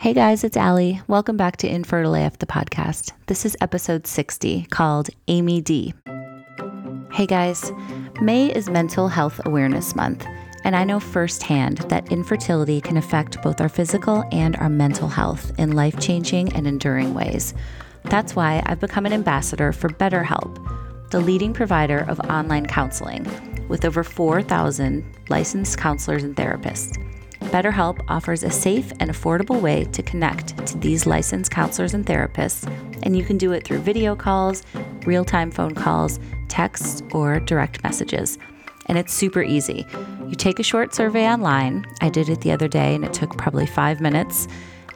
Hey guys, it's Ali. Welcome back to Infertile AF, the podcast. This is episode 60 called Amy D. Hey guys, May is Mental Health Awareness Month, and I know firsthand that infertility can affect both our physical and our mental health in life changing and enduring ways. That's why I've become an ambassador for BetterHelp, the leading provider of online counseling with over 4,000 licensed counselors and therapists. BetterHelp offers a safe and affordable way to connect to these licensed counselors and therapists, and you can do it through video calls, real time phone calls, texts, or direct messages. And it's super easy. You take a short survey online. I did it the other day, and it took probably five minutes.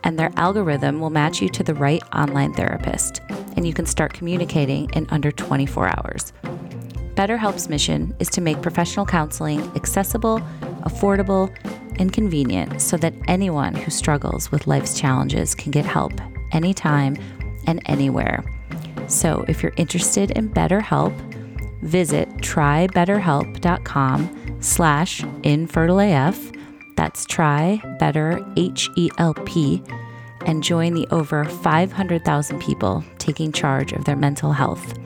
And their algorithm will match you to the right online therapist, and you can start communicating in under 24 hours. BetterHelp's mission is to make professional counseling accessible, affordable, and convenient so that anyone who struggles with life's challenges can get help anytime and anywhere. So if you're interested in BetterHelp, visit trybetterhelp.com slash infertileaf. That's try better H-E-L-P and join the over 500,000 people taking charge of their mental health.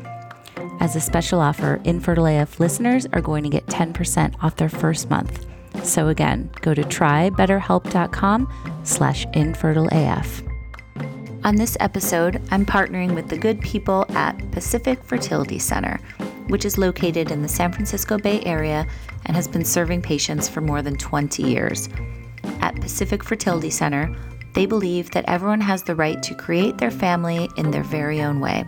As a special offer, Infertile AF listeners are going to get 10% off their first month. So again, go to trybetterhelp.com slash infertileaf. On this episode, I'm partnering with the good people at Pacific Fertility Center, which is located in the San Francisco Bay Area and has been serving patients for more than 20 years. At Pacific Fertility Center, they believe that everyone has the right to create their family in their very own way.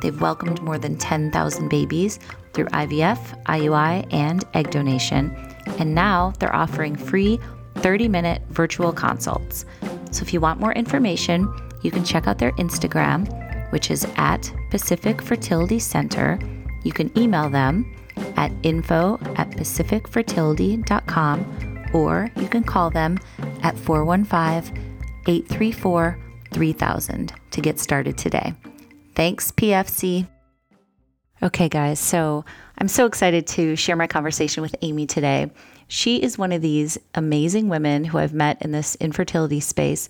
They've welcomed more than 10,000 babies through IVF, IUI, and egg donation and now they're offering free 30 minute virtual consults. So if you want more information, you can check out their Instagram, which is at Pacific Fertility Center. You can email them at info at pacificfertility.com or you can call them at 415 834 3000 to get started today. Thanks, PFC. Okay, guys, so I'm so excited to share my conversation with Amy today. She is one of these amazing women who I've met in this infertility space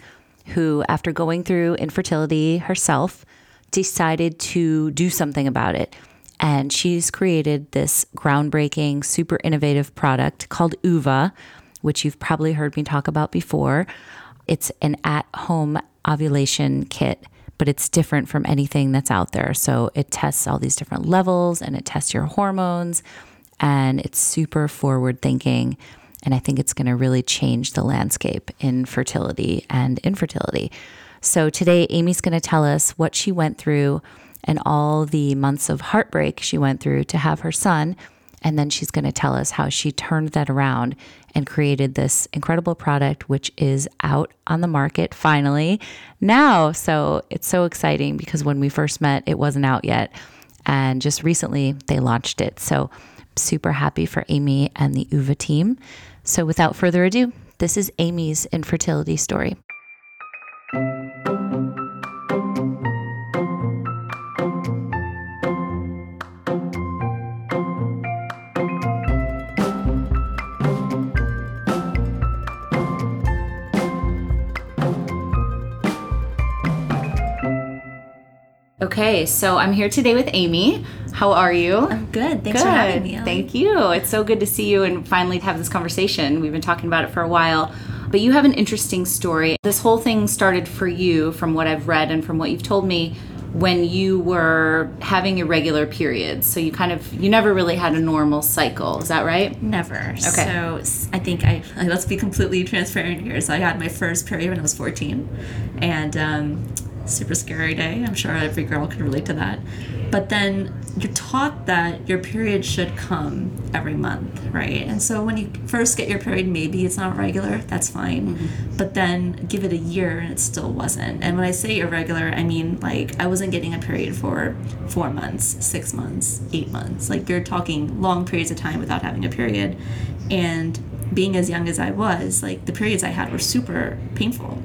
who, after going through infertility herself, decided to do something about it. And she's created this groundbreaking, super innovative product called OOVA, which you've probably heard me talk about before. It's an at home ovulation kit but it's different from anything that's out there. So it tests all these different levels and it tests your hormones and it's super forward thinking. And I think it's going to really change the landscape in fertility and infertility. So today, Amy's going to tell us what she went through and all the months of heartbreak she went through to have her son and then she's going to tell us how she turned that around and created this incredible product, which is out on the market finally now. So it's so exciting because when we first met, it wasn't out yet. And just recently, they launched it. So super happy for Amy and the OOVA team. So without further ado, this is Amy's infertility story. Okay, so I'm here today with Amy. How are you? I'm good. Thanks good. for having me. Thank you. It's so good to see you and finally have this conversation. We've been talking about it for a while. But you have an interesting story. This whole thing started for you, from what I've read and from what you've told me, when you were having irregular periods. So you kind of you never really had a normal cycle. Is that right? Never. Okay. So I think I let's be completely transparent here. So I had my first period when I was 14, and um, super scary day. I'm sure every girl could relate to that. But then you're taught that your period should come every month, right? And so when you first get your period, maybe it's not regular, that's fine. Mm-hmm. But then give it a year and it still wasn't. And when I say irregular, I mean like I wasn't getting a period for four months, six months, eight months. Like you're talking long periods of time without having a period. And being as young as I was, like the periods I had were super painful.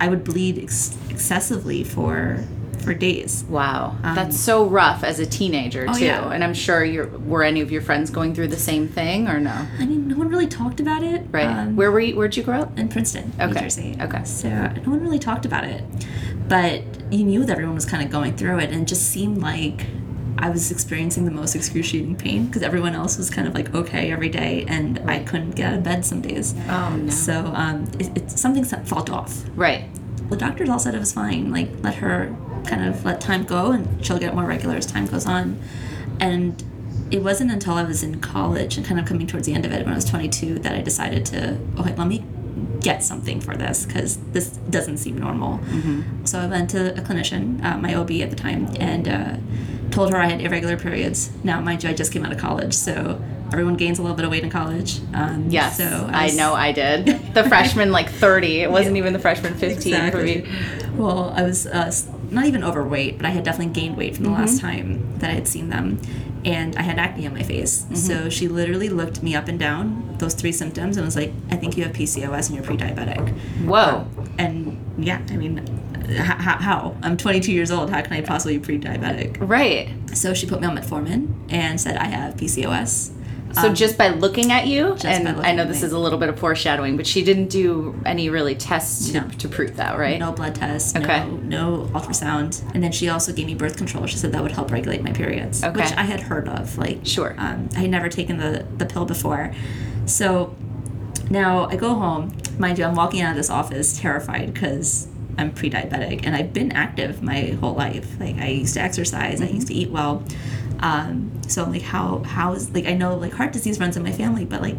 I would bleed ex- excessively for for days. Wow, that's so rough as a teenager too. Um, oh, yeah. And I'm sure you're. Were any of your friends going through the same thing or no? I mean, no one really talked about it. Right. Um, Where were you? Where'd you grow up? in Princeton, New Okay, Jersey. okay. So no one really talked about it, but you knew that everyone was kind of going through it, and it just seemed like I was experiencing the most excruciating pain because everyone else was kind of like okay every day, and I couldn't get out of bed some days. Oh no. So um, it, it's something that felt off. Right. The doctors all said it was fine. Like let her kind of let time go, and she'll get more regular as time goes on. And it wasn't until I was in college and kind of coming towards the end of it when I was 22 that I decided to okay, let me get something for this because this doesn't seem normal. So I went to a clinician, uh, my OB at the time, and uh, told her I had irregular periods. Now, mind you, I just came out of college, so everyone gains a little bit of weight in college. Um, Yes. so I was- know I did. The freshman like 30. It wasn't even the freshman 15 Exactly. for me. Well, I was uh, not even overweight, but I had definitely gained weight from the Mm-hmm. last time that I had seen them. And I had acne on my face. Mm-hmm. So she literally looked me up and down, those three symptoms, and was like, I think you have PCOS and you're pre diabetic. Whoa. And yeah, I mean, how? I'm 22 years old. How can I possibly be pre diabetic? Right. So she put me on metformin and said, I have PCOS. So just by looking at you, and I know this me. is a little bit of foreshadowing, but she didn't do any really tests to, No. to prove that, right? No blood tests, Okay. no, no ultrasound. And then she also gave me birth control. She said that would help regulate my periods, Okay. which I had heard of. Like, Sure. Um, I had never taken the, the pill before. So now I go home. Mind you, I'm walking out of this office terrified because I'm pre diabetic and I've been active my whole life. Like, I used to exercise, I used to eat well. Um, so I'm like, how, how is, like, I know like heart disease runs in my family, but like,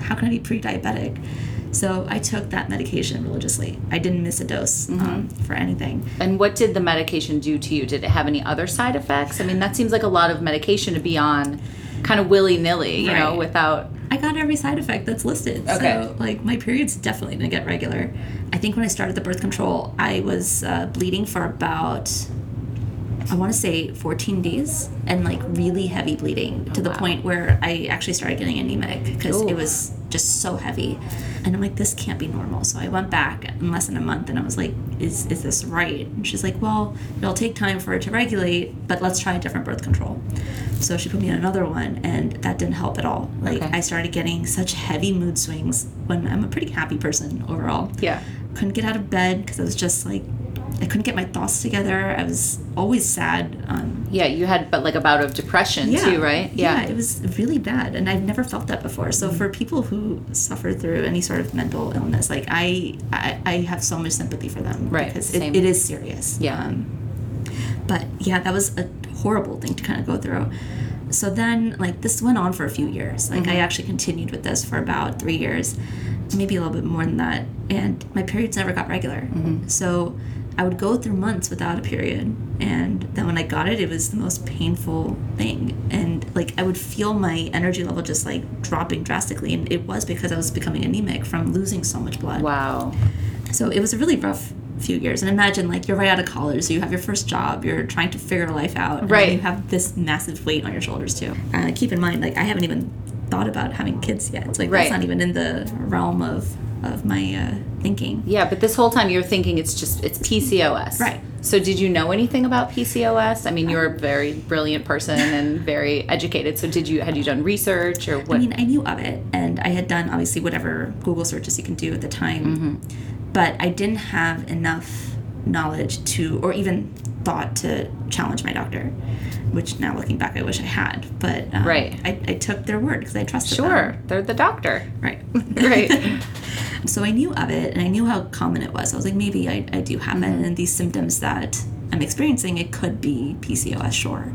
how can I be pre diabetic? So I took that medication religiously. I didn't miss a dose um, for anything. And what did the medication do to you? Did it have any other side effects? I mean, that seems like a lot of medication to be on kind of willy nilly, you know, without. I got every side effect that's listed. Okay. So, like, my periods definitely didn't get regular. I think when I started the birth control, I was uh, bleeding for about, I want to say 14 days and like really heavy bleeding to the wow. point where I actually started getting anemic because it was just so heavy. And I'm like, this can't be normal. So I went back in less than a month and I was like, is, is this right? And she's like, well, it'll take time for it to regulate, but let's try a different birth control. So she put me on another one, and that didn't help at all. Like Okay. I started getting such heavy mood swings when I'm a pretty happy person overall. Yeah. Couldn't get out of bed because I was just like, I couldn't get my thoughts together. I was always sad. Um, Yeah, you had but like a bout of depression too, right? yeah, yeah. it was really bad, and I've never felt that before. So for people who suffer through any sort of mental illness, like I, I, I have so much sympathy for them, Right, Because it, it is serious. Yeah. Um, but yeah, that was a horrible thing to kind of go through. So then, like, this went on for a few years. Like, I actually continued with this for about three years, maybe a little bit more than that. And my periods never got regular. So I would go through months without a period. And then when I got it, it was the most painful thing. And, like, I would feel my energy level just, like, dropping drastically. And it was because I was becoming anemic from losing so much blood. Wow. So it was a really rough few years. And imagine like you're right out of college, so you have your first job, you're trying to figure life out, and Right. you have this massive weight on your shoulders too. Uh, keep in mind, like I haven't even thought about having kids yet. It's like Right. that's not even in the realm of of my uh, thinking. Yeah, but this whole time you're thinking it's just it's PCOS. Right. So did you know anything about PCOS? I mean, you're a very brilliant person and very educated. So did you had you done research or what? I mean, I knew of it, and I had done obviously whatever Google searches you can do at the time, Mm-hmm. but I didn't have enough knowledge to, or even thought to challenge my doctor. Which now looking back, I wish I had. But um, Right. I, I took their word because I trusted them. sure, they're the doctor. Right. Right. so I knew of it and I knew how common it was. I was like, maybe I, I do have Mm-hmm. it. And these symptoms that I'm experiencing, it could be PCOS, sure.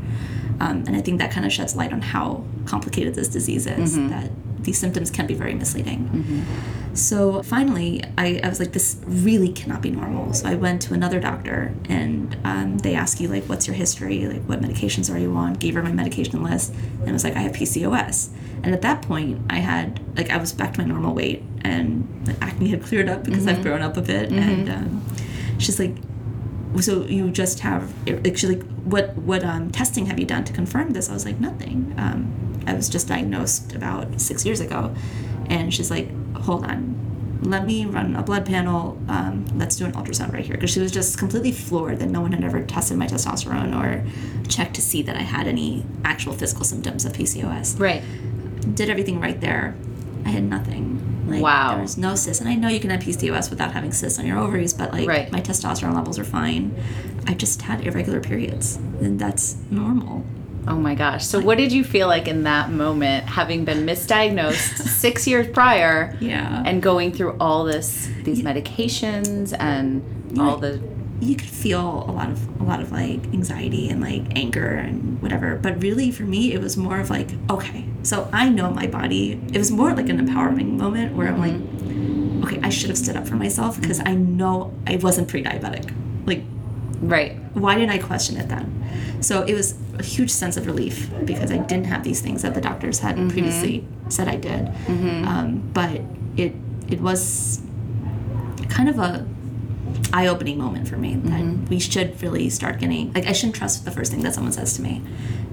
Um, and I think that kind of sheds light on how complicated this disease is, Mm-hmm. that these symptoms can be very misleading. So finally, I, I was like, this really cannot be normal. So I went to another doctor, and um, they ask you like, what's your history? Like, what medications are you on? Gave her my medication list, and it was like, I have PCOS. And at that point, I had like I was back to my normal weight, and the acne had cleared up because I've grown up a bit. And um, she's like, so you just have actually what what um, testing have you done to confirm this? I was like, nothing. Um, I was just diagnosed about six years ago, and she's like, hold on, let me run a blood panel. Um, let's do an ultrasound right here. Because she was just completely floored that no one had ever tested my testosterone or checked to see that I had any actual physical symptoms of PCOS. Right. Did everything right there. I had nothing. Like, Wow. There was no cysts. And I know you can have PCOS without having cysts on your ovaries, but like Right. my testosterone levels are fine. I just had irregular periods. And that's normal. Oh my gosh. So, what did you feel like in that moment, having been misdiagnosed six years prior? Yeah. And going through all this, these medications and all the. You could feel a lot of a lot of like anxiety and like anger and whatever but really for me it was more of like okay so i know my body. It was more like an empowering moment where i'm like mm-hmm. okay i should have stood up for myself because i know i wasn't pre-diabetic. Like Right. why didn't i question it then? So it was a huge sense of relief because i didn't have these things that the doctors had mm-hmm. previously said i did. Mm-hmm. Um, but it it was kind of a eye-opening moment for me that mm-hmm. we should really start getting like i shouldn't trust the first thing that someone says to me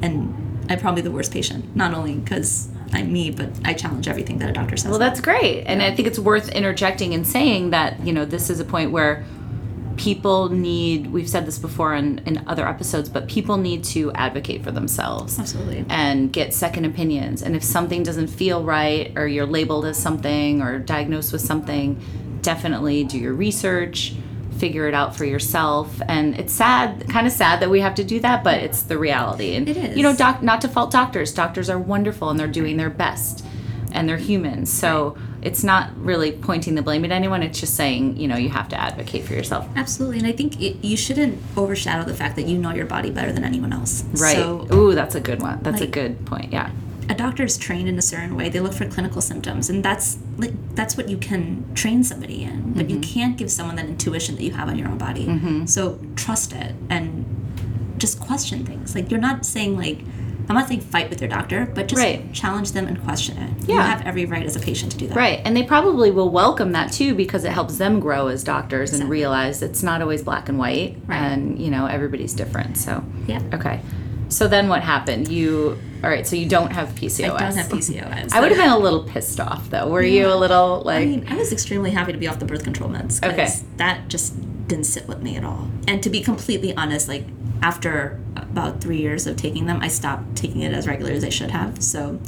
and i'm probably the worst patient not only because i'm me but i challenge everything that a doctor says Well, that's great. And I think it's worth interjecting and saying that, you know, this is a point where people need, we've said this before in, in other episodes, but people need to advocate for themselves. absolutely and get second opinions. And if something doesn't feel right, or you're labeled as something, or diagnosed with something, definitely do your research, figure it out for yourself. And it's sad, kind of sad that we have to do that, but it's the reality. And It is. you know, doc, not to fault doctors. Doctors are wonderful and they're doing their best, and they're humans. So it's not really pointing the blame at anyone. It's just saying, you know, you have to advocate for yourself. absolutely and i think it, you shouldn't overshadow the fact that you know your body better than anyone else Right. so Ooh, that's a good one. That's a good point. Yeah. A doctor is trained in a certain way they look for clinical symptoms and that's like that's what you can train somebody in but you mm-hmm. can't give someone that intuition that you have on your own body mm-hmm. so trust it and just question things like you're not saying like i'm not saying fight with your doctor but just Right. challenge them and question it Yeah. you have every right as a patient to do that Right. And they probably will welcome that too because it helps them grow as doctors and realize it's not always black and white Right. and, you know, everybody's different. So, yeah okay. So then what happened? You, all right, so you don't have PCOS. i don't have pcos I would have been a little pissed off though. Were you a little like, I mean, I was extremely happy to be off the birth control meds because Okay. that just didn't sit with me at all. And to be completely honest, like after about three years of taking them, I stopped taking it as regular as I should have. So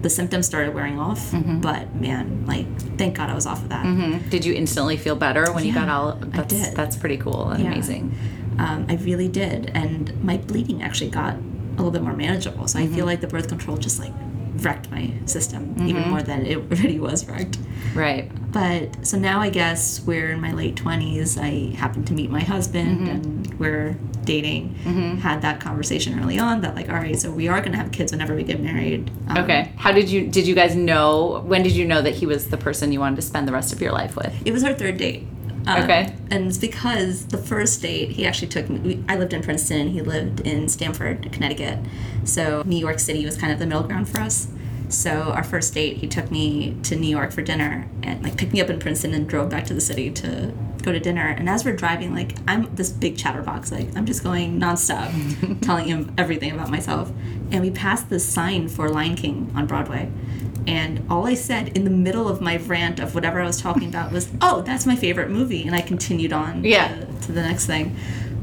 the symptoms started wearing off. Mm-hmm. But man, like thank God I was off of that. did you instantly feel better when you got Yeah, all, I that's, did. that's pretty cool and Yeah. amazing. Um, I really did, and my bleeding actually got a little bit more manageable. So Mm-hmm. I feel like the birth control just like wrecked my system Mm-hmm. even more than it already was wrecked. Right. But so now I guess we're in my late 20s. I happened to meet my husband Mm-hmm. and we're dating. Had that conversation early on that, like, all right, so we are going to have kids whenever we get married. Um, Okay. How did you, did you guys know, when did you know that he was the person you wanted to spend the rest of your life with? It was our third date. Um, Okay. And it's because the first date, he actually took me. I lived in Princeton, he lived in Stamford, Connecticut. So New York City was kind of the middle ground for us. So our first date, he took me to New York for dinner and like picked me up in Princeton and drove back to the city to go to dinner. And as we're driving, like I'm this big chatterbox, like I'm just going nonstop, telling him everything about myself. And we passed this sign for Lion King on Broadway. And all I said in the middle of my rant of whatever I was talking about was, "Oh, that's my favorite movie," and I continued on Yeah. to, to the next thing.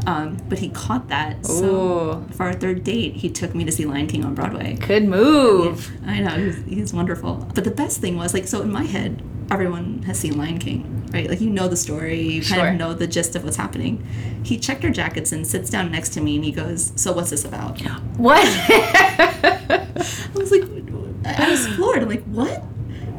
Um, but he caught that. So Ooh. for our third date, he took me to see Lion King on Broadway. Good move. I know he's, he's wonderful. But the best thing was like, so in my head, everyone has seen Lion King, right? Like you know the story, you kind Sure. of know the gist of what's happening. He checked our jackets and sits down next to me and he goes, "So what's this about?" What? I was like, I was floored. I'm like, what?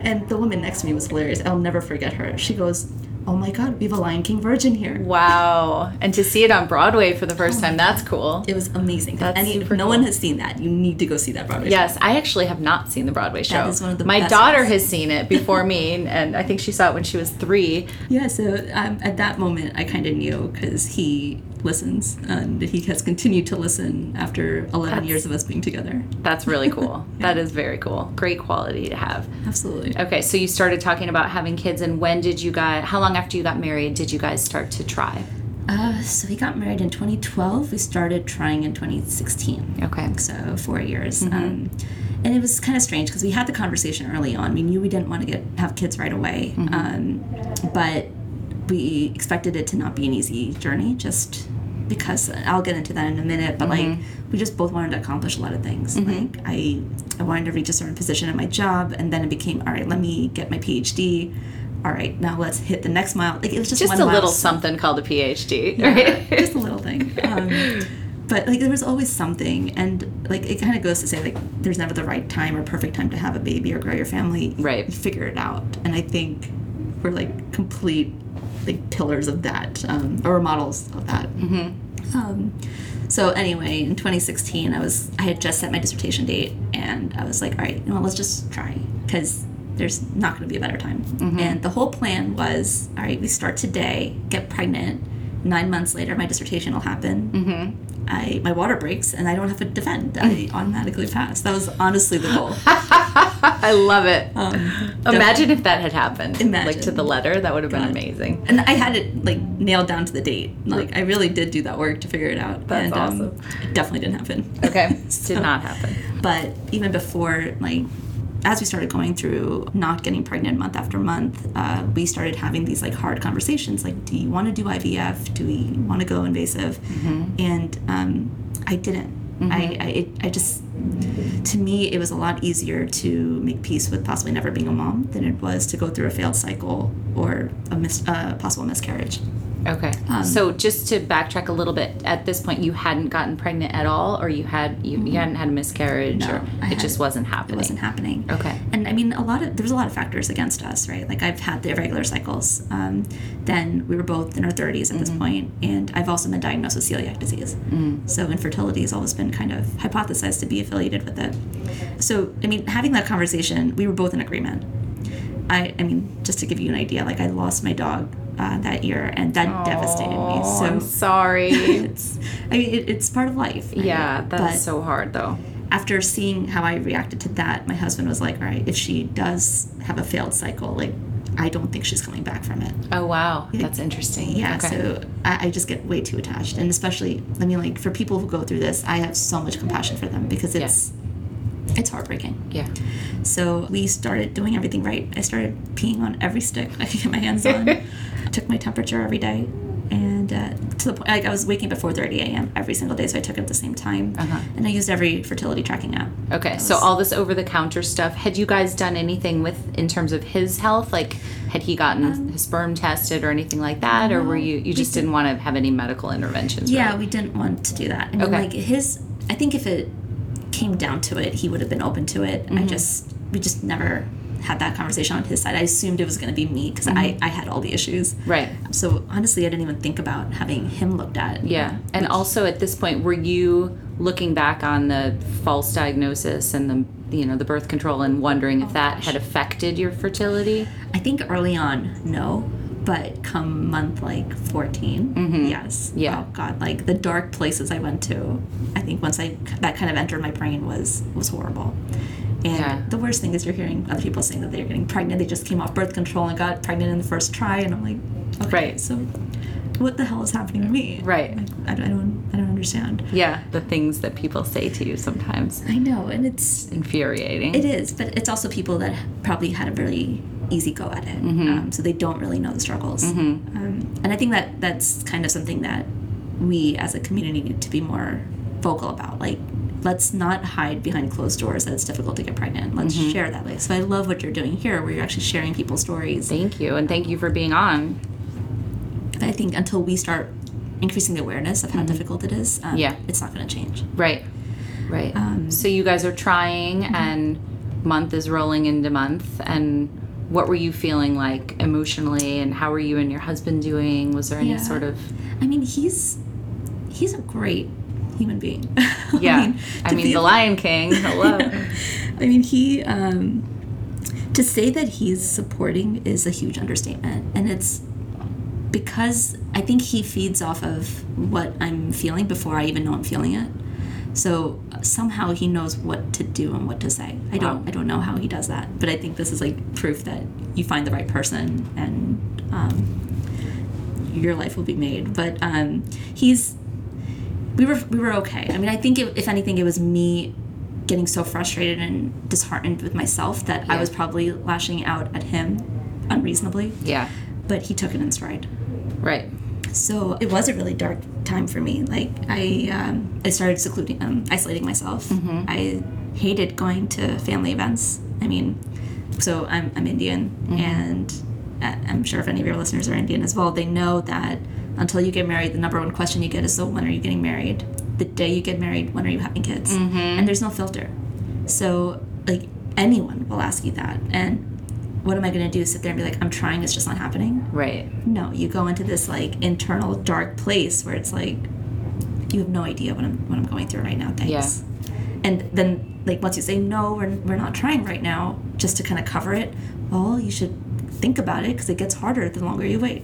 And the woman next to me was hilarious. I'll never forget her. She goes, oh my god, we have a Lion King virgin here. wow. And to see it on Broadway for the first time, that's cool. It was amazing. That's Any, no cool. one has seen that, you need to go see that Broadway. Yes, I actually have not seen the Broadway show. is one of the My daughter ones. has seen it before me, and I think she saw it when she was three. Yeah. So um, at that moment, I kind of knew because he listens and he has continued to listen after 11 That's- years of us being together. That's really cool. That is very cool. Great quality to have. Absolutely. Okay, so you started talking about having kids, and when did you guys? How long after you got married did you guys start to try? Uh, so we got married in 2012. We started trying in 2016. Okay. so four years. Um, and it was kind of strange because we had the conversation early on. We knew we didn't want to get have kids right away, um, but we expected it to not be an easy journey. Just because I'll get into that in a minute, but like we just both wanted to accomplish a lot of things. Like I, I wanted to reach a certain position at my job, and then it became all right. Let me get my PhD. All right, now let's hit the next mile. Like it was just Just one a little something called a PhD. Yeah, Right? just a little thing. Um, but like there was always something, and like it kind of goes to say like there's never the right time or perfect time to have a baby or grow your family. Right. You figure it out, and I think we're like complete like pillars of that, um, or models of that. Mm-hmm. Um, so anyway, in 2016, I was I had just set my dissertation date, and I was like, all right, you know, let's just try because there's not going to be a better time. And the whole plan was, all right, we start today, get pregnant. Nine months later, my dissertation will happen. Mm-hmm. I my water breaks, and I don't have to defend. I automatically pass. That was honestly the goal. I love it. Um, Imagine if that had happened. Imagine. Like to the letter. That would have been God. amazing. and I had it like nailed down to the date. Like I really did do that work to figure it out. That's and, awesome. it definitely didn't happen. Okay. So- Did not happen. But even before, like, as we started going through not getting pregnant month after month, uh, we started having these like hard conversations. Like, do you want to do IVF? Do we want to go invasive? And um, I didn't. I I, it, I just to me it was a lot easier to make peace with possibly never being a mom than it was to go through a failed cycle or a mis- uh, possible miscarriage. Okay. Um, so just to backtrack a little bit, at this point you hadn't gotten pregnant at all, or you had you, you hadn't had a miscarriage, No, or I it just wasn't It happening. wasn't happening. Okay. And I mean, a lot of there's a lot of factors against us, right? Like I've had the irregular cycles. Um, then we were both in our 30s at this point, and I've also been diagnosed with celiac disease. So infertility has always been kind of hypothesized to be affiliated with it. So I mean, having that conversation, we were both in agreement. I, I mean, just to give you an idea, like I lost my dog uh, that year, and that devastated me. So I'm sorry. it's, I mean, it, it's part of life. right? yeah, that's But- so hard though. after seeing how I reacted to that, my husband was like, "All right, if she does have a failed cycle, like I don't think she's coming back from it." Oh wow, that's interesting. Yeah, Okay. so I, I just get way too attached, and especially, I mean, like for people who go through this, I have so much compassion for them because it's it's heartbreaking. yeah. So we started doing everything right. I started peeing on every stick I could get my hands on. took my temperature every day, and uh, to the point like I was waking up at 4:30 a.m. every single day, so I took it at the same time. Uh-huh. And I used every fertility tracking app. Okay, That so all this over the counter stuff, had you guys done anything with in terms of his health? Like had he gotten his sperm tested or anything like that? Or were Um, you you just didn't want to have any medical interventions? Yeah, really? we didn't want to do that. I mean, Okay. like his, I think if it came down to it, he would have been open to it. Mm-hmm. I just, we just never had that conversation on his side. I assumed it was going to be me because I, I had all the issues. Mm-hmm. Right. So honestly, I didn't even think about having him looked at. Yeah. And also at this point, were you looking back on the false diagnosis and the you know the birth control and wondering if that had affected your fertility? I think early on, no. But come month like 14, yes. Mm-hmm. Yeah. Oh God, like the dark places I went to, I think once I that kind of entered my brain was was horrible. And Yeah. the worst thing is you're hearing other people saying that they're getting pregnant. They just came off birth control and got pregnant in the first try, and I'm like, okay, Right. so what the hell is happening to me? Right. Like, I, don't- I don't I don't understand. Yeah, the things that people say to you sometimes I know, and it's infuriating. It is, but it's also people that probably had a really easy go at it, um, so they don't really know the struggles. Um, and I think that that's kind of something that we as a community need to be more vocal about. Like, let's not hide behind closed doors that it's difficult to get pregnant. Let's share that way. So I love what you're doing here, where you're actually sharing people's stories. Thank you, and thank you for being on. I think until we start increasing the awareness of how difficult it is, um, Yeah. it's not going to change. Right. Right. Um, so you guys are trying and month is rolling into month and what were you feeling like emotionally and how were you and your husband doing? Was there any Yeah. sort of I mean, he's he's a great human being. Yeah. I mean, be- the Lion King. Hello. I mean, he um, to say that he's supporting is a huge understatement, and it's because I think he feeds off of what I'm feeling before I even know I'm feeling it. So somehow he knows what to do and what to say. I don't. Wow. I don't know how he does that, but I think this is like proof that you find the right person and um, your life will be made. But um, he's we were we were okay. I mean, I think if, if anything, it was me getting so frustrated and disheartened with myself that I was probably lashing out at him unreasonably. Yeah. But he took it in stride. Right. So it was a really dark time for me. Like I, um, I started secluding, um, isolating myself. I hated going to family events. I mean, so I'm, I'm Indian, and I- I'm sure if any of your listeners are Indian as well, they know that until you get married, the number one question you get is, "So when are you getting married?" The day you get married, when are you having kids? And there's no filter. So like anyone will ask you that, and what am I going to do? Sit there and be like, "I'm trying, it's just not happening." Right. No, you go into this like internal dark place where it's like you have no idea what I'm what I'm going through right now. Thanks. Yeah. And then like once you say no, we're, we're not trying right now, just to kind of cover it. Well, you should think about it because it gets harder the longer you wait.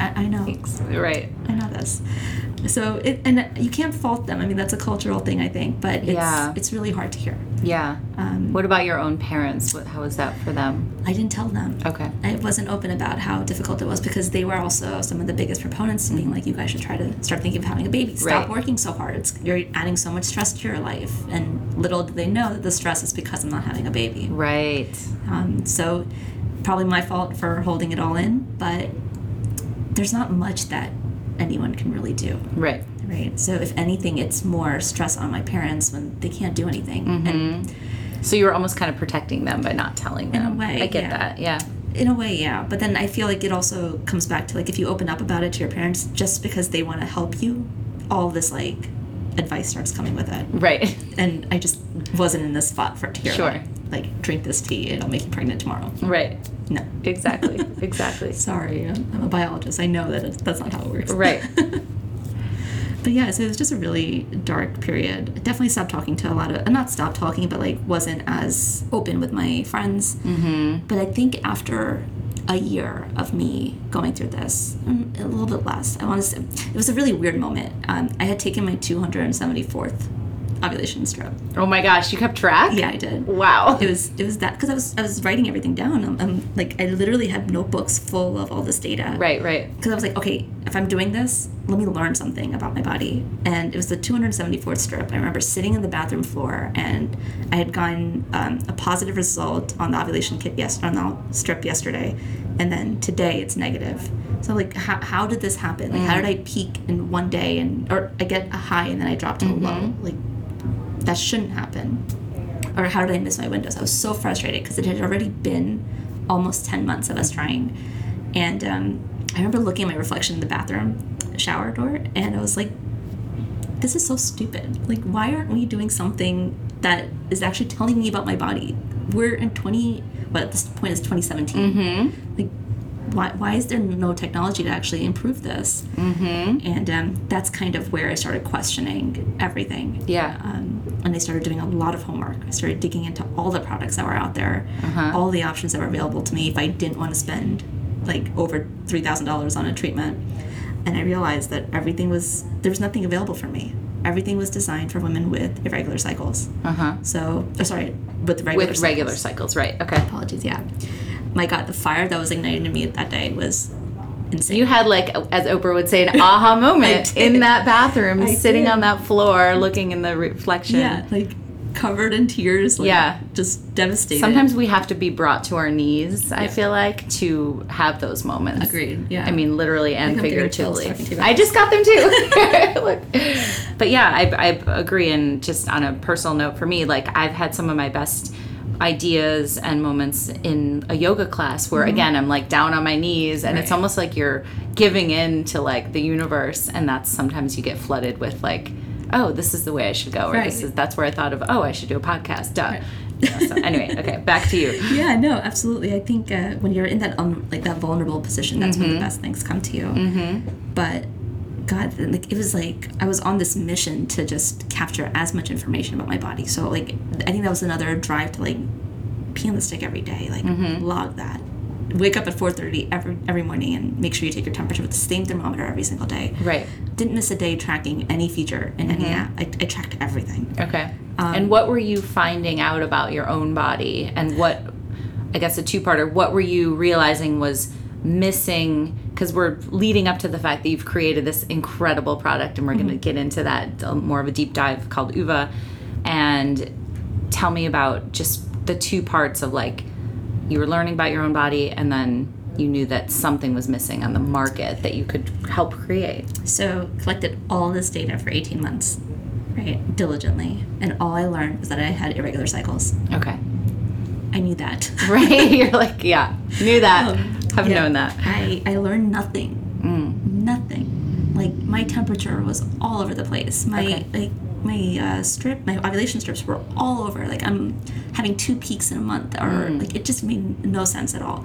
I, I know. Right. I know this. So it and you can't fault them. I mean that's a cultural thing I think, but it's Yeah. it's really hard to hear. Yeah. Um, What about your own parents? What, how was that for them? I didn't tell them. Okay. I wasn't open about how difficult it was because they were also some of the biggest proponents to being like, you guys should try to start thinking of having a baby. Stop Mm-hmm. Right. working so hard. It's you're adding so much stress to your life, and little do they know that the stress is because I'm not having a baby. Right. Um, so probably my fault for holding it all in, but there's not much that anyone can really do. Right. Right. So if anything, it's more stress on my parents when they can't do anything. Mm-hmm. And So you were almost kind of protecting them by not telling them. In a way, I get yeah. that. Yeah. In a way, yeah. But then I feel like it also comes back to like if you open up about it to your parents just because they want to help you, all this like advice starts coming with it. Right. And I just wasn't in this spot for it to hear Sure. like, like drink this tea, it'll make you pregnant tomorrow. Right. No. Exactly. exactly. Sorry, I'm, I'm a biologist. I know that it's, that's not how it works. Right. but yeah, so it was just a really dark period. I definitely stopped talking to a lot of, not stopped talking, but like wasn't as open with my friends. Mm-hmm. But I think after a year of me going through this, mm, a little bit less, I want to say, it was a really weird moment. Um, I had taken my 274th ovulation strip. Oh my gosh, you kept track? Yeah, I did. Wow. It was it was that because I was I was writing everything down. I'm, I'm like I literally had notebooks full of all this data Right, right. because I was like, okay, if I'm doing this, let me learn something about my body. And it was the 274th strip. I remember sitting in the bathroom floor, and I had gotten um, a positive result on the ovulation kit yes on the strip yesterday, and then today it's negative. So like, how, how did this happen? Like, how mm-hmm. did I peak in one day and or I get a high and then I drop to a low? Mm-hmm. Like, that shouldn't happen. Or how did I miss my windows? I was so frustrated because it had already been almost 10 months of us trying. And um, I remember looking at my reflection in the bathroom shower door and I was like, this is so stupid. Like, why aren't we doing something that is actually telling me about my body? We're in 20, what at this point is 2017. Like, why, why is there no technology to actually improve this? Mm-hmm. And um, that's kind of where I started questioning everything. Yeah. Um, and I started doing a lot of homework. I started digging into all the products that were out there, all the options that were available to me if I didn't want to spend like over three thousand dollars on a treatment. And I realized that everything was there was nothing available for me. Everything was designed for women with irregular cycles. Uh huh. So, oh, sorry, with regular With cycles. regular cycles, right? Okay. Apologies, yeah. My God, the fire that was ignited in me that day was insane. You had like, as Oprah would say, an aha moment in that bathroom, I sitting did. on that floor, looking in the reflection. yeah, like covered in tears. Like, Yeah. just devastated. Sometimes we have to be brought to our knees, I feel like, to have those moments. Agreed, yeah. I mean, literally and I'm getting chills figuratively. talking to you about I just got them too. But yeah, I, I agree. And just on a personal note for me, like, I've had some of my best ideas and moments in a yoga class where again I'm like down on my knees and it's Mm-hmm. Almost like you're giving in to like the universe and that's sometimes you get flooded with like oh this is the way I should go or this is that's where I thought of oh I should do a podcast duh know, so anyway okay back to you Yeah, no, absolutely. I think uh, when you're in that um, like that vulnerable position, that's when the best things come to you. Mm-hmm. But God, like it was like I was on this mission to just capture as much information about my body. So like I think that was another drive to like pee on the stick every day, like log that. Wake up at 4:30 every every morning and make sure you take your temperature with the same thermometer every single day. right Didn't miss a day tracking any feature in any app. I, I tracked everything. Okay. Um, and what were you finding out about your own body? And what, I guess, a two parter, what were you realizing was missing? Because we're leading up to the fact that you've created this incredible product, and we're Mm-hmm. going to get into that uh, more of a deep dive called OOVA. And tell me about just the two parts of like you were learning about your own body and then you knew that something was missing on the market that you could help create. So collected all this data for 18 months, right, diligently, and all I learned was that I had irregular cycles. Okay. I knew that. Right? You're like, yeah, knew that. Um, Have yeah. known that. I, I learned nothing. Mm. Nothing. Like my temperature was all over the place. My Okay. like my uh, strip, my ovulation strips were all over. Like I'm having two peaks in a month, or mm. like it just made no sense at all.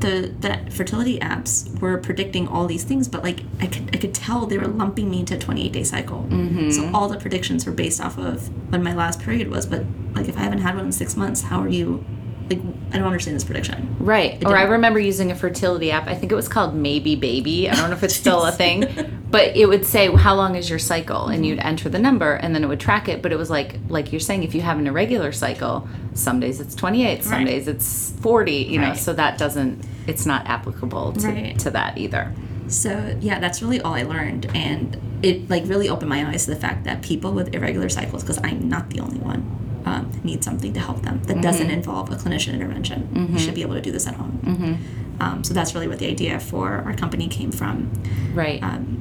The the fertility apps were predicting all these things, but like I could I could tell they were lumping me into a 28 day cycle. Mm-hmm. So all the predictions were based off of when my last period was. But like if I haven't had one in six months, how are you? Like I don't understand this prediction. Right. Or I remember using a fertility app. I think it was called Maybe Baby. I don't know if it's still a thing, but it would say how long is your cycle, and you'd enter the number, and then it would track it. But it was like like you're saying, if you have an irregular cycle, some days it's 28, some Right. days it's 40. You know, Right. so that doesn't. It's not applicable to, Right. to that either. So yeah, that's really all I learned, and it like really opened my eyes to the fact that people with irregular cycles, because I'm not the only one, um, need something to help them that doesn't involve a clinician intervention. You should be able to do this at home. Um, so that's really what the idea for our company came from. Right. Um,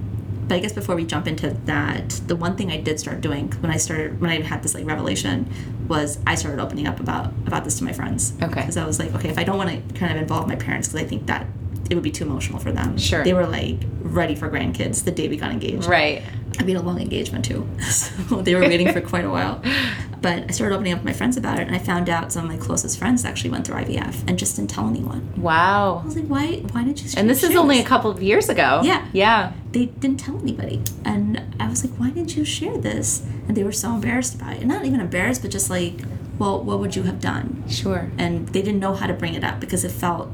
but I guess before we jump into that, the one thing I did start doing when I started when I had this like revelation was I started opening up about about this to my friends. Okay. Because I was like, okay, if I don't want to kind of involve my parents because I think that it would be too emotional for them. Sure. They were like ready for grandkids the day we got engaged. right. I mean, a long engagement too. So they were waiting for quite a while. But I started opening up with my friends about it, and I found out some of my closest friends actually went through IVF and just didn't tell anyone. Wow. I was like, why? Why did you? And this is only a couple of years ago. Yeah. Yeah. they didn't tell anybody. And I was like, why didn't you share this? And they were so embarrassed about it. And not even embarrassed, but just like, well, what would you have done? Sure. And they didn't know how to bring it up because it felt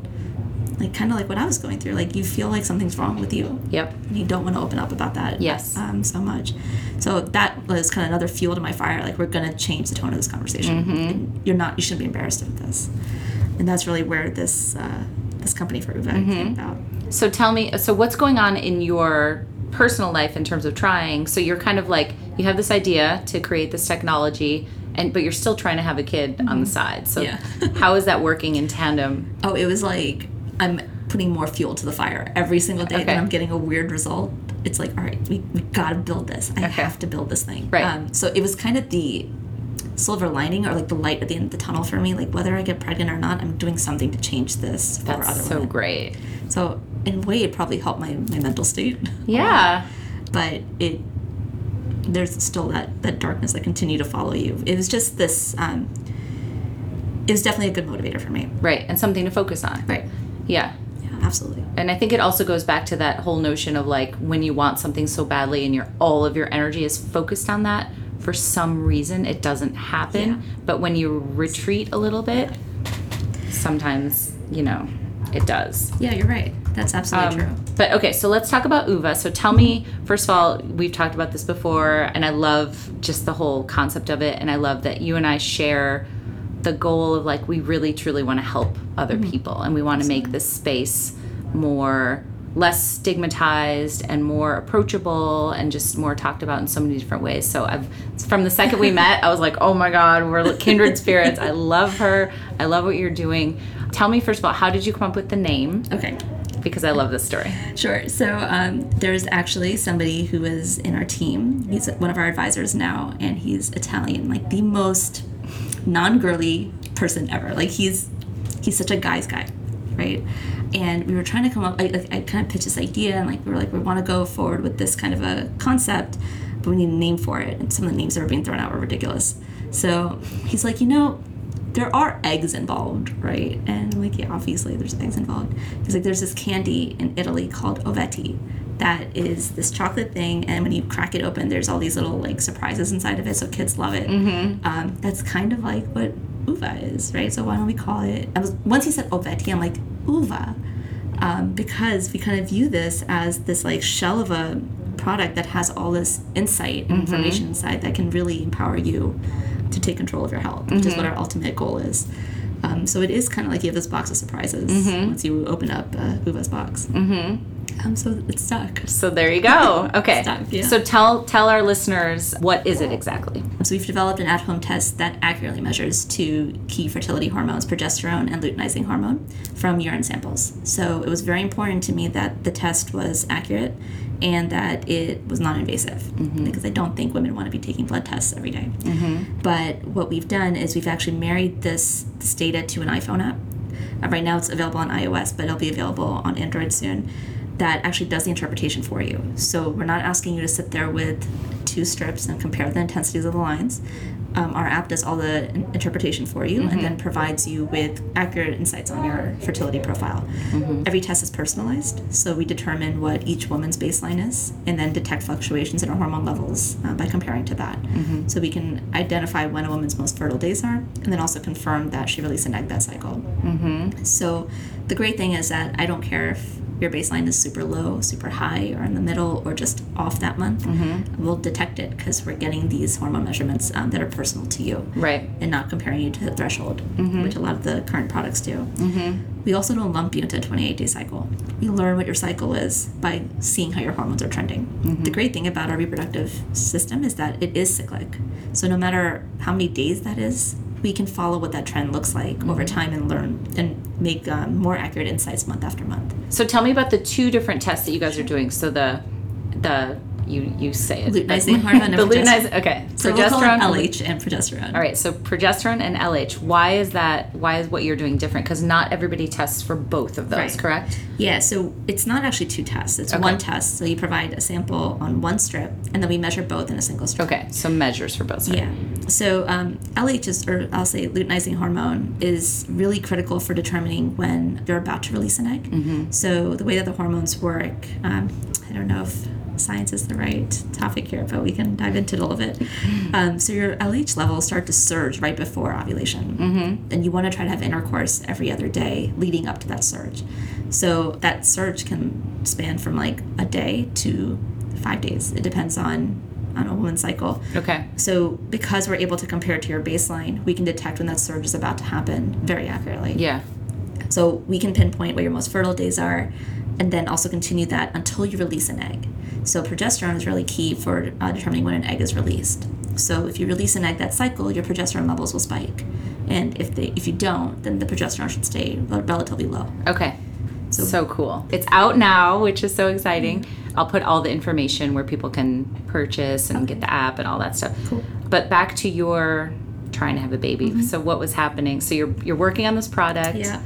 like kind of like what I was going through. Like you feel like something's wrong with you. Yep. And you don't want to open up about that Yes. um, so much. So that was kind of another fuel to my fire. Like we're going to change the tone of this conversation. Mm-hmm. And you're not, you shouldn't be embarrassed of this. And that's really where this, uh, this company for OOVA Mm-hmm. came about. So tell me, so what's going on in your personal life in terms of trying? So you're kind of like you have this idea to create this technology, and but you're still trying to have a kid on the side. So Yeah. how is that working in tandem? Oh, it was like I'm putting more fuel to the fire every single day Okay. that I'm getting a weird result. It's like, all right, we, we gotta build this. I Okay. have to build this thing. Right. Um, so it was kind of the silver lining or like the light at the end of the tunnel for me. Like whether I get pregnant or not, I'm doing something to change this for That's other so women. great. So in a way, it probably helped my, my mental state. Yeah. but it there's still that that darkness that continue to follow you. It was just this. Um, it was definitely a good motivator for me. Right, and something to focus on. Right. Yeah. Yeah. Absolutely. And I think it also goes back to that whole notion of like when you want something so badly and your all of your energy is focused on that, for some reason it doesn't happen. Yeah. But when you retreat a little bit, sometimes, you know, it does. Yeah, you're right. That's absolutely Um, true. But okay, so let's talk about OOVA. So tell me, first of all, we've talked about this before, and I love just the whole concept of it. And I love that you and I share the goal of like, we really truly want to help other people, and we want to make this space more less stigmatized and more approachable and just more talked about in so many different ways. So I've from the second we met, I was like, "Oh my god, we're kindred spirits. I love her. I love what you're doing." Tell me first of all, how did you come up with the name? Okay. Because I love this story. Sure. So um, there's actually somebody who is in our team. He's one of our advisors now, and he's Italian, like the most non-girly person ever. Like he's he's such a guy's guy, right? And we were trying to come up. I, I, kind of pitched this idea, and like we were like, we want to go forward with this kind of a concept, but we need a name for it. And some of the names that were being thrown out were ridiculous. So he's like, you know, there are eggs involved, right? And I'm like, yeah, obviously there's eggs involved. He's like, there's this candy in Italy called Ovetti that is this chocolate thing, and when you crack it open, there's all these little like surprises inside of it, so kids love it. Um, that's kind of like what OOVA is, right? So why don't we call it? I was once he said Ovetti, I'm like OOVA, um, because we kind of view this as this like shell of a product that has all this insight and information inside that can really empower you to take control of your health, which is what our ultimate goal is. Um, so it is kind of like you have this box of surprises once you open up uh, OOVA's box. Um, so it's stuck. So there you go. Okay. Stuck, yeah. So tell tell our listeners what is it exactly? So we've developed an at-home test that accurately measures two key fertility hormones, progesterone and luteinizing hormone, from urine samples. So it was very important to me that the test was accurate and that it was non-invasive because I don't think women want to be taking blood tests every day. But what we've done is we've actually married this, this data to an iPhone app. Uh, right now it's available on iOS, but it'll be available on Android soon. That actually does the interpretation for you. So we're not asking you to sit there with two strips and compare the intensities of the lines. Um, our app does all the interpretation for you and then provides you with accurate insights on your fertility profile. Every test is personalized, so we determine what each woman's baseline is and then detect fluctuations in her hormone levels uh, by comparing to that. So we can identify when a woman's most fertile days are and then also confirm that she released an egg that cycle. So the great thing is that I don't care if your baseline is super low, super high, or in the middle, or just off that month. Mm-hmm. We'll detect it because we're getting these hormone measurements um, that are personal to you Right. and not comparing you to the threshold, mm-hmm. which a lot of the current products do. Mm-hmm. We also don't lump you into a 28 day cycle. We learn what your cycle is by seeing how your hormones are trending. The great thing about our reproductive system is that it is cyclic. So no matter how many days that is, we can follow what that trend looks like over time and learn and make um, more accurate insights month after month. So tell me about the two different tests that you guys are doing. So the the you you say it. Luteinizing hormone the luteinizing. Okay. So we'll Progesterone. LH and progesterone. All right. So progesterone and LH. Why is that? Why is what you're doing different? Because not everybody tests for both of those. Right. Correct. Yeah, so it's not actually two tests. It's Okay. one test. So you provide a sample on one strip, and then we measure both in a single strip. Okay. So measures for both. Yeah. So um, LH is, or I'll say luteinizing hormone, is really critical for determining when you're about to release an egg. So the way that the hormones work, um, I don't know if science is the right topic here, but we can dive into it a little bit. Um, so your LH levels start to surge right before ovulation, mm-hmm. and you want to try to have intercourse every other day leading up to that surge. So that surge can span from like a day to five days. It depends on on a woman's cycle. Okay. So, because we're able to compare to your baseline, we can detect when that surge is about to happen very accurately. Yeah. So, we can pinpoint where your most fertile days are and then also continue that until you release an egg. So, progesterone is really key for uh, determining when an egg is released. So, if you release an egg that cycle, your progesterone levels will spike. And if they if you don't, then the progesterone should stay relatively low. Okay. So, cool. It's out now, which is so exciting. I'll put all the information where people can purchase and get the app and all that stuff. Cool. But back to your trying to have a baby. So what was happening? So you're you're working on this product. Yeah.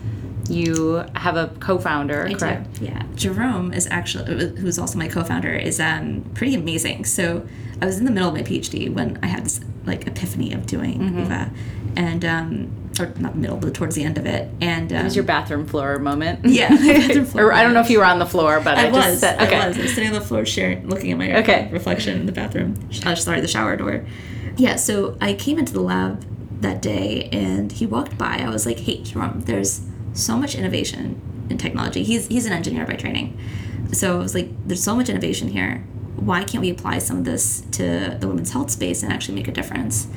You have a co-founder, I correct? do. Yeah. Jerome is actually, who's also my co-founder, is um, pretty amazing. So I was in the middle of my PhD when I had this like epiphany of doing Mm-hmm. OOVA, and um, or not middle, but towards the end of it, and um, It was your bathroom floor moment. yeah, floor or I don't know if you were on the floor, but I, I just was. said okay. I was. I was sitting on the floor, sharing, looking at my Okay. reflection in the bathroom. Uh, sorry, the shower door. Yeah. So I came into the lab that day, and he walked by. I was like, "Hey, Jerome, there's so much innovation in technology. He's he's an engineer by training, so I was like, "There's so much innovation here. Why can't we apply some of this to the women's health space and actually make a difference?"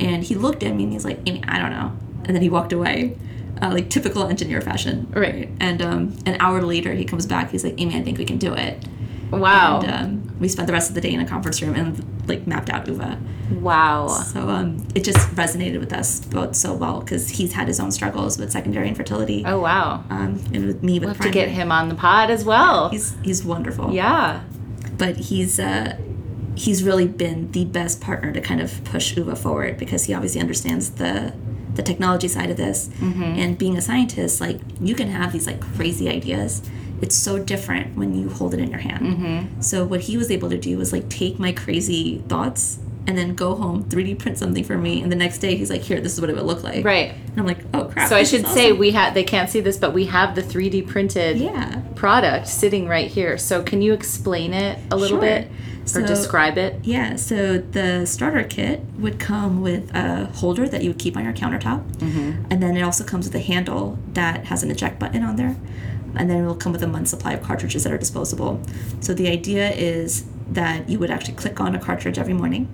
And he looked at me and he's like, "Amy, I don't know." And then he walked away. Uh, like typical engineer fashion, Right. And um, an hour later, he comes back. He's like, "Amy, I think we can do it." Wow. And um, we spent the rest of the day in a conference room and like mapped out OOVA. wow. So um, it just resonated with us both so well because he's had his own struggles with secondary infertility. Oh wow. Um, and with me with We'll have to get him on the pod as well. He's he's wonderful. yeah. But he's uh, he's really been the best partner to kind of push OOVA forward because he obviously understands the the technology side of this. And being a scientist, like you can have these like crazy ideas. It's so different when you hold it in your hand. Mm-hmm. So what he was able to do was like take my crazy thoughts and then go home, 3D print something for me, and the next day he's like, "Here, this is what it would look like." Right. And I'm like, "Oh crap!" So I should say we have they can't see this, but we have the 3D printed yeah. product sitting right here. So can you explain it a little Sure. bit or So- describe it? Yeah, so the starter kit would come with a holder that you would keep on your countertop. Mm-hmm. And then it also comes with a handle that has an eject button on there. And then it will come with a month's supply of cartridges that are disposable. So the idea is that you would actually click on a cartridge every morning,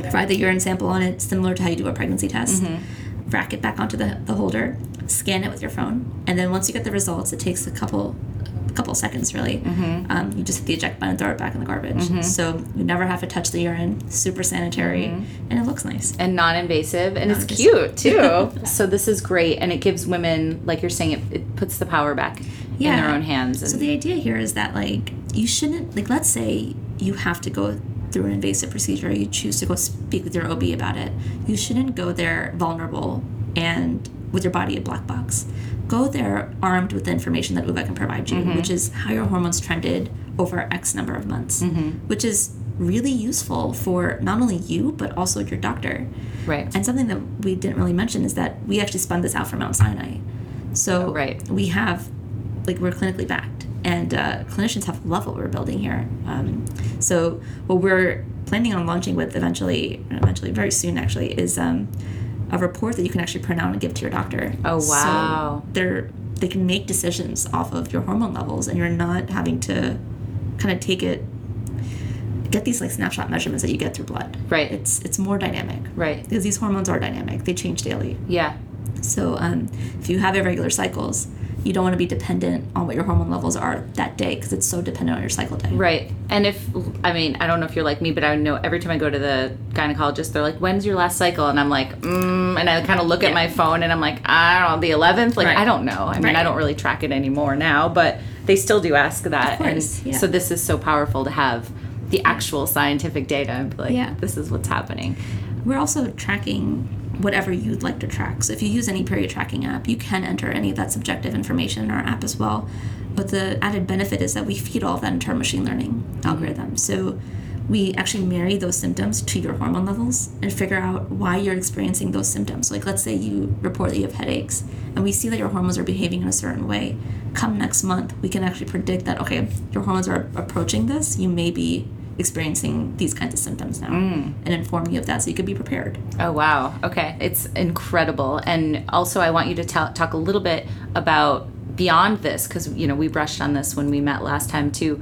provide the urine sample on it, similar to how you do a pregnancy test, mm-hmm. rack it back onto the, the holder, scan it with your phone, and then once you get the results, it takes a couple a couple seconds really. Mm-hmm. Um, you just hit the eject button and throw it back in the garbage. Mm-hmm. So you never have to touch the urine. Super sanitary, and it looks nice. and non-invasive and it's Non-invasive. cute too so this is great and it gives women like you're saying it, it puts the power back in their Yeah. own hands and So the idea here is that like you shouldn't like let's say you have to go through an invasive procedure, you choose to go speak with your OB about it. You shouldn't go there vulnerable and with your body a black box. Go there armed with the information that OOVA can provide you, mm-hmm. which is how your hormones trended over X number of months, mm-hmm. which is really useful for not only you but also your doctor. right And something that we didn't really mention is that we actually spun this out for Mount Sinai. So Right. we have, like, we're clinically backed, and uh, clinicians have loved what we're building here. Um, so what we're planning on launching with eventually, eventually very soon actually, is um, a report that you can actually print out and give to your doctor. Oh, wow. So they're they can make decisions off of your hormone levels, and you're not having to kind of take it. Get these like snapshot measurements that you get through blood. Right. It's it's more dynamic right because these hormones are dynamic they change daily yeah so um, if you have irregular cycles you don't want to be dependent on what your hormone levels are that day because it's so dependent on your cycle day Right. And if, I mean, I don't know if you're like me, but I know every time I go to the gynecologist, they're like, when's your last cycle? And I'm like, mm, and I kind of look at my phone and I'm like, I don't know, the 11th? Like, Right. I don't know. I mean, Right. I don't really track it anymore now, but they still do ask that. course, and yeah. so this is so powerful to have the actual scientific data and be like, Yeah. this is what's happening. we're also tracking whatever you'd like to track. So if you use any period tracking app you can enter any of that subjective information in our app as well. But the added benefit is that we feed all of that into our machine learning mm-hmm. algorithm. So we actually marry those symptoms to your hormone levels and figure out why you're experiencing those symptoms. Like let's say you report that you have headaches and we see that your hormones are behaving in a certain way. Come next month we can actually predict that okay your hormones are approaching this. You may be experiencing these kinds of symptoms now and inform you of that so you could be prepared. Oh wow. Okay. It's incredible. And also I want you to tell, talk a little bit about beyond this cuz you know, we brushed on this when we met last time too.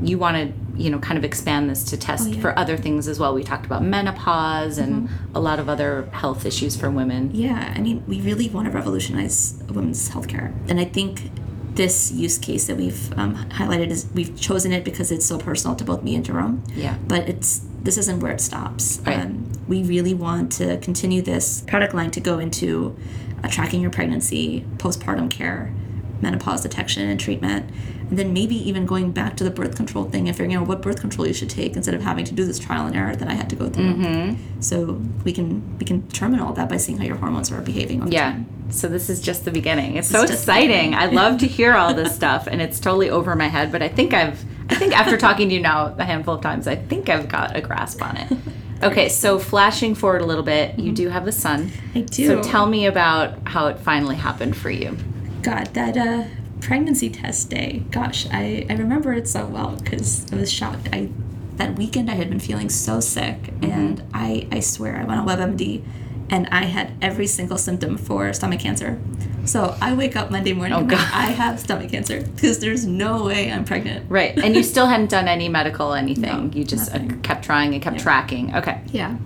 You want to, you know, kind of expand this to test Oh, yeah. for other things as well. We talked about menopause and Mm-hmm. a lot of other health issues for women. Yeah, I mean, we really want to revolutionize women's healthcare. And I think this use case that we've um, highlighted is we've chosen it because it's so personal to both me and Jerome. Yeah. But it's this isn't where it stops. Right. Um, we really want to continue this product line to go into uh, tracking your pregnancy, postpartum care, menopause detection and treatment, and then maybe even going back to the birth control thing and figuring out what birth control you should take instead of having to do this trial and error that I had to go through. Mm-hmm. So we can we can determine all that by seeing how your hormones are behaving. Yeah. time. So this is just the beginning. It's so It's the exciting. I love to hear all this stuff and it's totally over my head, but I think I've I think after talking to you now a handful of times, I think I've got a grasp on it. Okay, so flashing forward a little bit, you do have a son. I do. So tell me about how it finally happened for you. God, that uh, pregnancy test day. Gosh, I, I remember it so well because I was shocked. I that weekend I had been feeling so sick, Mm-hmm. and I I swear I went on WebMD, and I had every single symptom for stomach cancer. So I wake up Monday morning Oh, and God. I have stomach cancer because there's no way I'm pregnant. Right. And you still hadn't done any medical anything. No, you just uh, kept trying and kept Yeah. tracking. Okay. Yeah.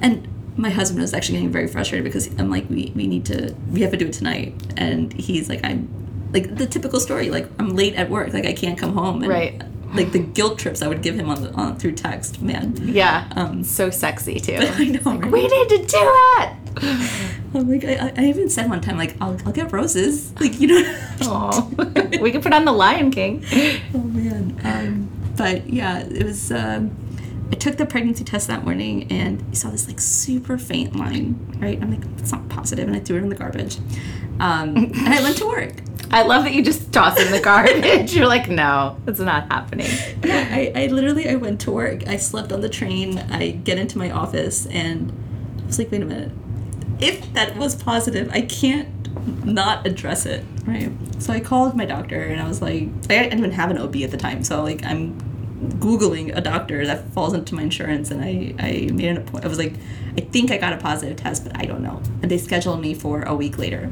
And my husband was actually getting very frustrated because I'm like, we, we need to, we have to do it tonight. And he's like, I'm, like the typical story, like I'm late at work, like I can't come home. And, Right. Like the guilt trips I would give him on, the, on through text, man. Yeah. Um, so sexy too. I know. right? we need to do it. I'm like, I, I even said one time, like, I'll, I'll get roses. Like, you know. We could put on the Lion King. Oh man. Um, but yeah, it was. Um, I took the pregnancy test that morning and I saw this like super faint line. Right, I'm like, it's not positive, and I threw it in the garbage. Um, and I went to work. I love that you just toss in the garbage. You're like, no, it's not happening. Yeah, I, I literally I went to work. I slept on the train. I get into my office and I was like, wait a minute. If that was positive, I can't not address it, right? So I called my doctor and I was like, I didn't even have an OB at the time, so like I'm googling a doctor that falls into my insurance, and I I made an appointment. I was like, I think I got a positive test, but I don't know. And they scheduled me for a week later.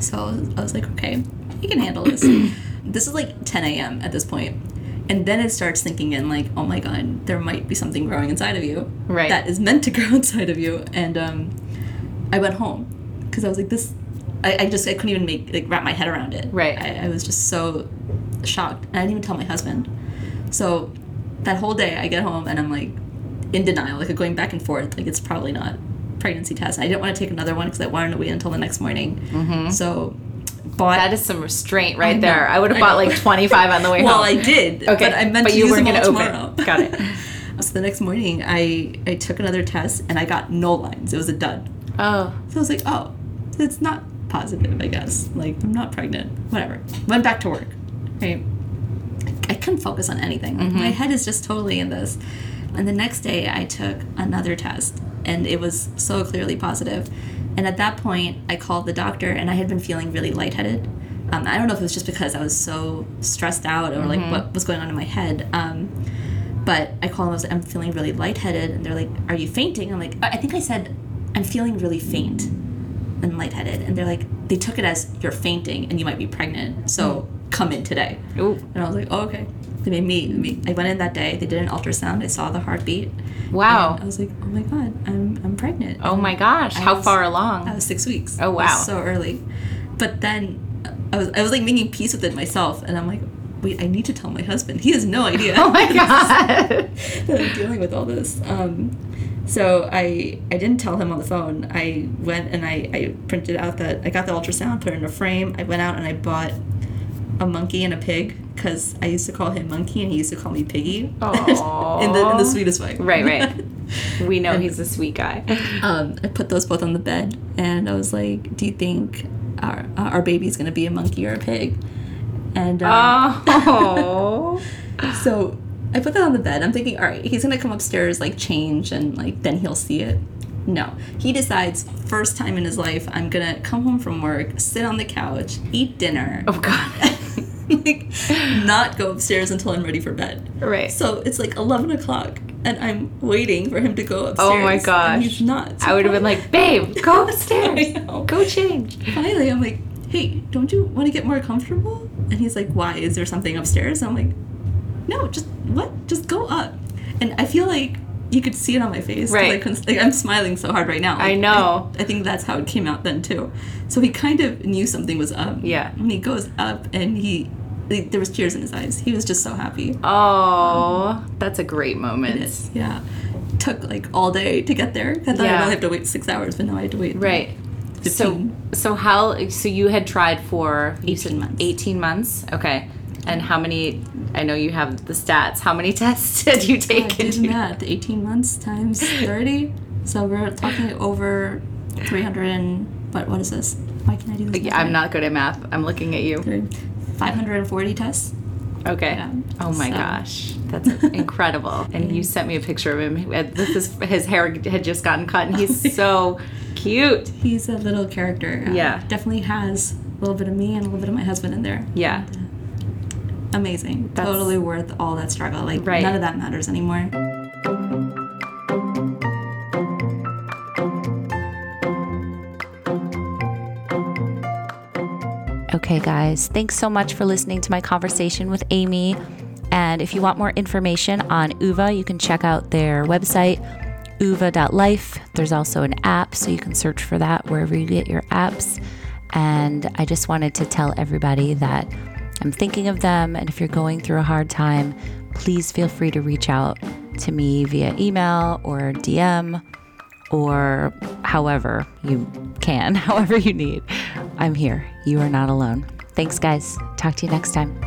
So I was like, okay, you can handle this. this is like 10 a.m. at this point. And then it starts thinking in like, oh my god, there might be something growing inside of you Right. that is meant to grow inside of you. And um, I went home because I was like, this. I, I just I couldn't even make like wrap my head around it. Right. I, I was just so shocked. And I didn't even tell my husband. So that whole day, I get home and I'm like in denial, like going back and forth. Like it's probably not pregnancy test. I didn't want to take another one because I wanted to wait until the next morning. Mm-hmm. So bought. That is some restraint right know, there. I would have I bought know. like 25 on the way well, home. Well, I did. Okay, but I meant but to you use weren't them all open. tomorrow. Got it. so the next morning, I I took another test and I got no lines. It was a dud. Oh. So I was like, oh, it's not positive, I guess. Like, I'm not pregnant. Whatever. Went back to work. Right? I couldn't focus on anything. Like, My head is just totally in this. And the next day, I took another test, and it was so clearly positive. And at that point, I called the doctor, and I had been feeling really lightheaded. Um, I don't know if it was just because I was so stressed out or like what was going on in my head. Um, but I called them. I was like, I'm feeling really lightheaded, and they're like, "Are you fainting?" I'm like, I I think I said, "I'm feeling really faint and lightheaded," and they're like, they took it as you're fainting and you might be pregnant, so come in today. Ooh. And I was like, "Oh, okay." They made me, me. I went in that day. They did an ultrasound. I saw the heartbeat. Wow. and I was like, "Oh my god, I'm I'm pregnant." Oh my gosh. I How was- far along? I was six weeks. Oh, wow. so early. But then I was I was like making peace with it myself, and I'm like, wait, I need to tell my husband. He has no idea. Oh my god. that I'm dealing with all this. Um, so I I didn't tell him on the phone. I went and I, I printed out that I got the ultrasound, put it in a frame. I went out and I bought a monkey and a pig because I used to call him Monkey and he used to call me Piggy in the in the sweetest way. Right, right. We know he's a sweet guy. um, I put those both on the bed and I was like, "Do you think our our baby's gonna be a monkey or a pig?" And um, Oh. So I put that on the bed. I'm thinking, all right, he's gonna come upstairs, like change, and like then he'll see it. No, he decides first time in his life, I'm gonna come home from work, sit on the couch, eat dinner, Oh god. like not go upstairs until I'm ready for bed. Right. So it's like 11 o'clock, and I'm waiting for him to go upstairs. Oh my and gosh. he's not. So I would have been like, babe, go upstairs. Go change. finally I'm like, hey, don't you want to get more comfortable? And he's like, why? Is there something upstairs? I'm like, no, just what? Just go up. And I feel like you could see it on my face. I Right. like, I'm smiling so hard right now. I know. I, think that's how it came out then too. So he kind of knew something was up. Yeah. And he goes up and he, like, there was tears in his eyes. He was just so happy. Oh, that's a great moment. Yes. Yeah. Took like all day to get there. I thought Yeah. I'd only have to wait six hours, but no, I had to wait. Right. So so how so you had tried for 18 months. 18 months? Okay. And how many I know you have the stats. How many tests did you I take did into math. 18 months times 30. So we're talking over 300 and what? What is this? Why can I do this? Yeah, I'm not good at math. I'm looking at you. 540 tests. Okay. Yeah. Oh my So- gosh, that's incredible. And you sent me a picture of him. Uh, This is his hair had just gotten cut, and he's so cute. He's a little character. Uh, Yeah. Definitely has a little bit of me and a little bit of my husband in there. Yeah. Amazing. That's- totally worth all that struggle. Like Right. none of that matters anymore. Okay, guys, thanks so much for listening to my conversation with Amy. And if you want more information on OOVA, you can check out their website, oova.life. There's also an app, so you can search for that wherever you get your apps. And I just wanted to tell everybody that I'm thinking of them. And if you're going through a hard time, please feel free to reach out to me via email or DM or however you can, however you need. I'm here. You are not alone. Thanks, guys. Talk to you next time.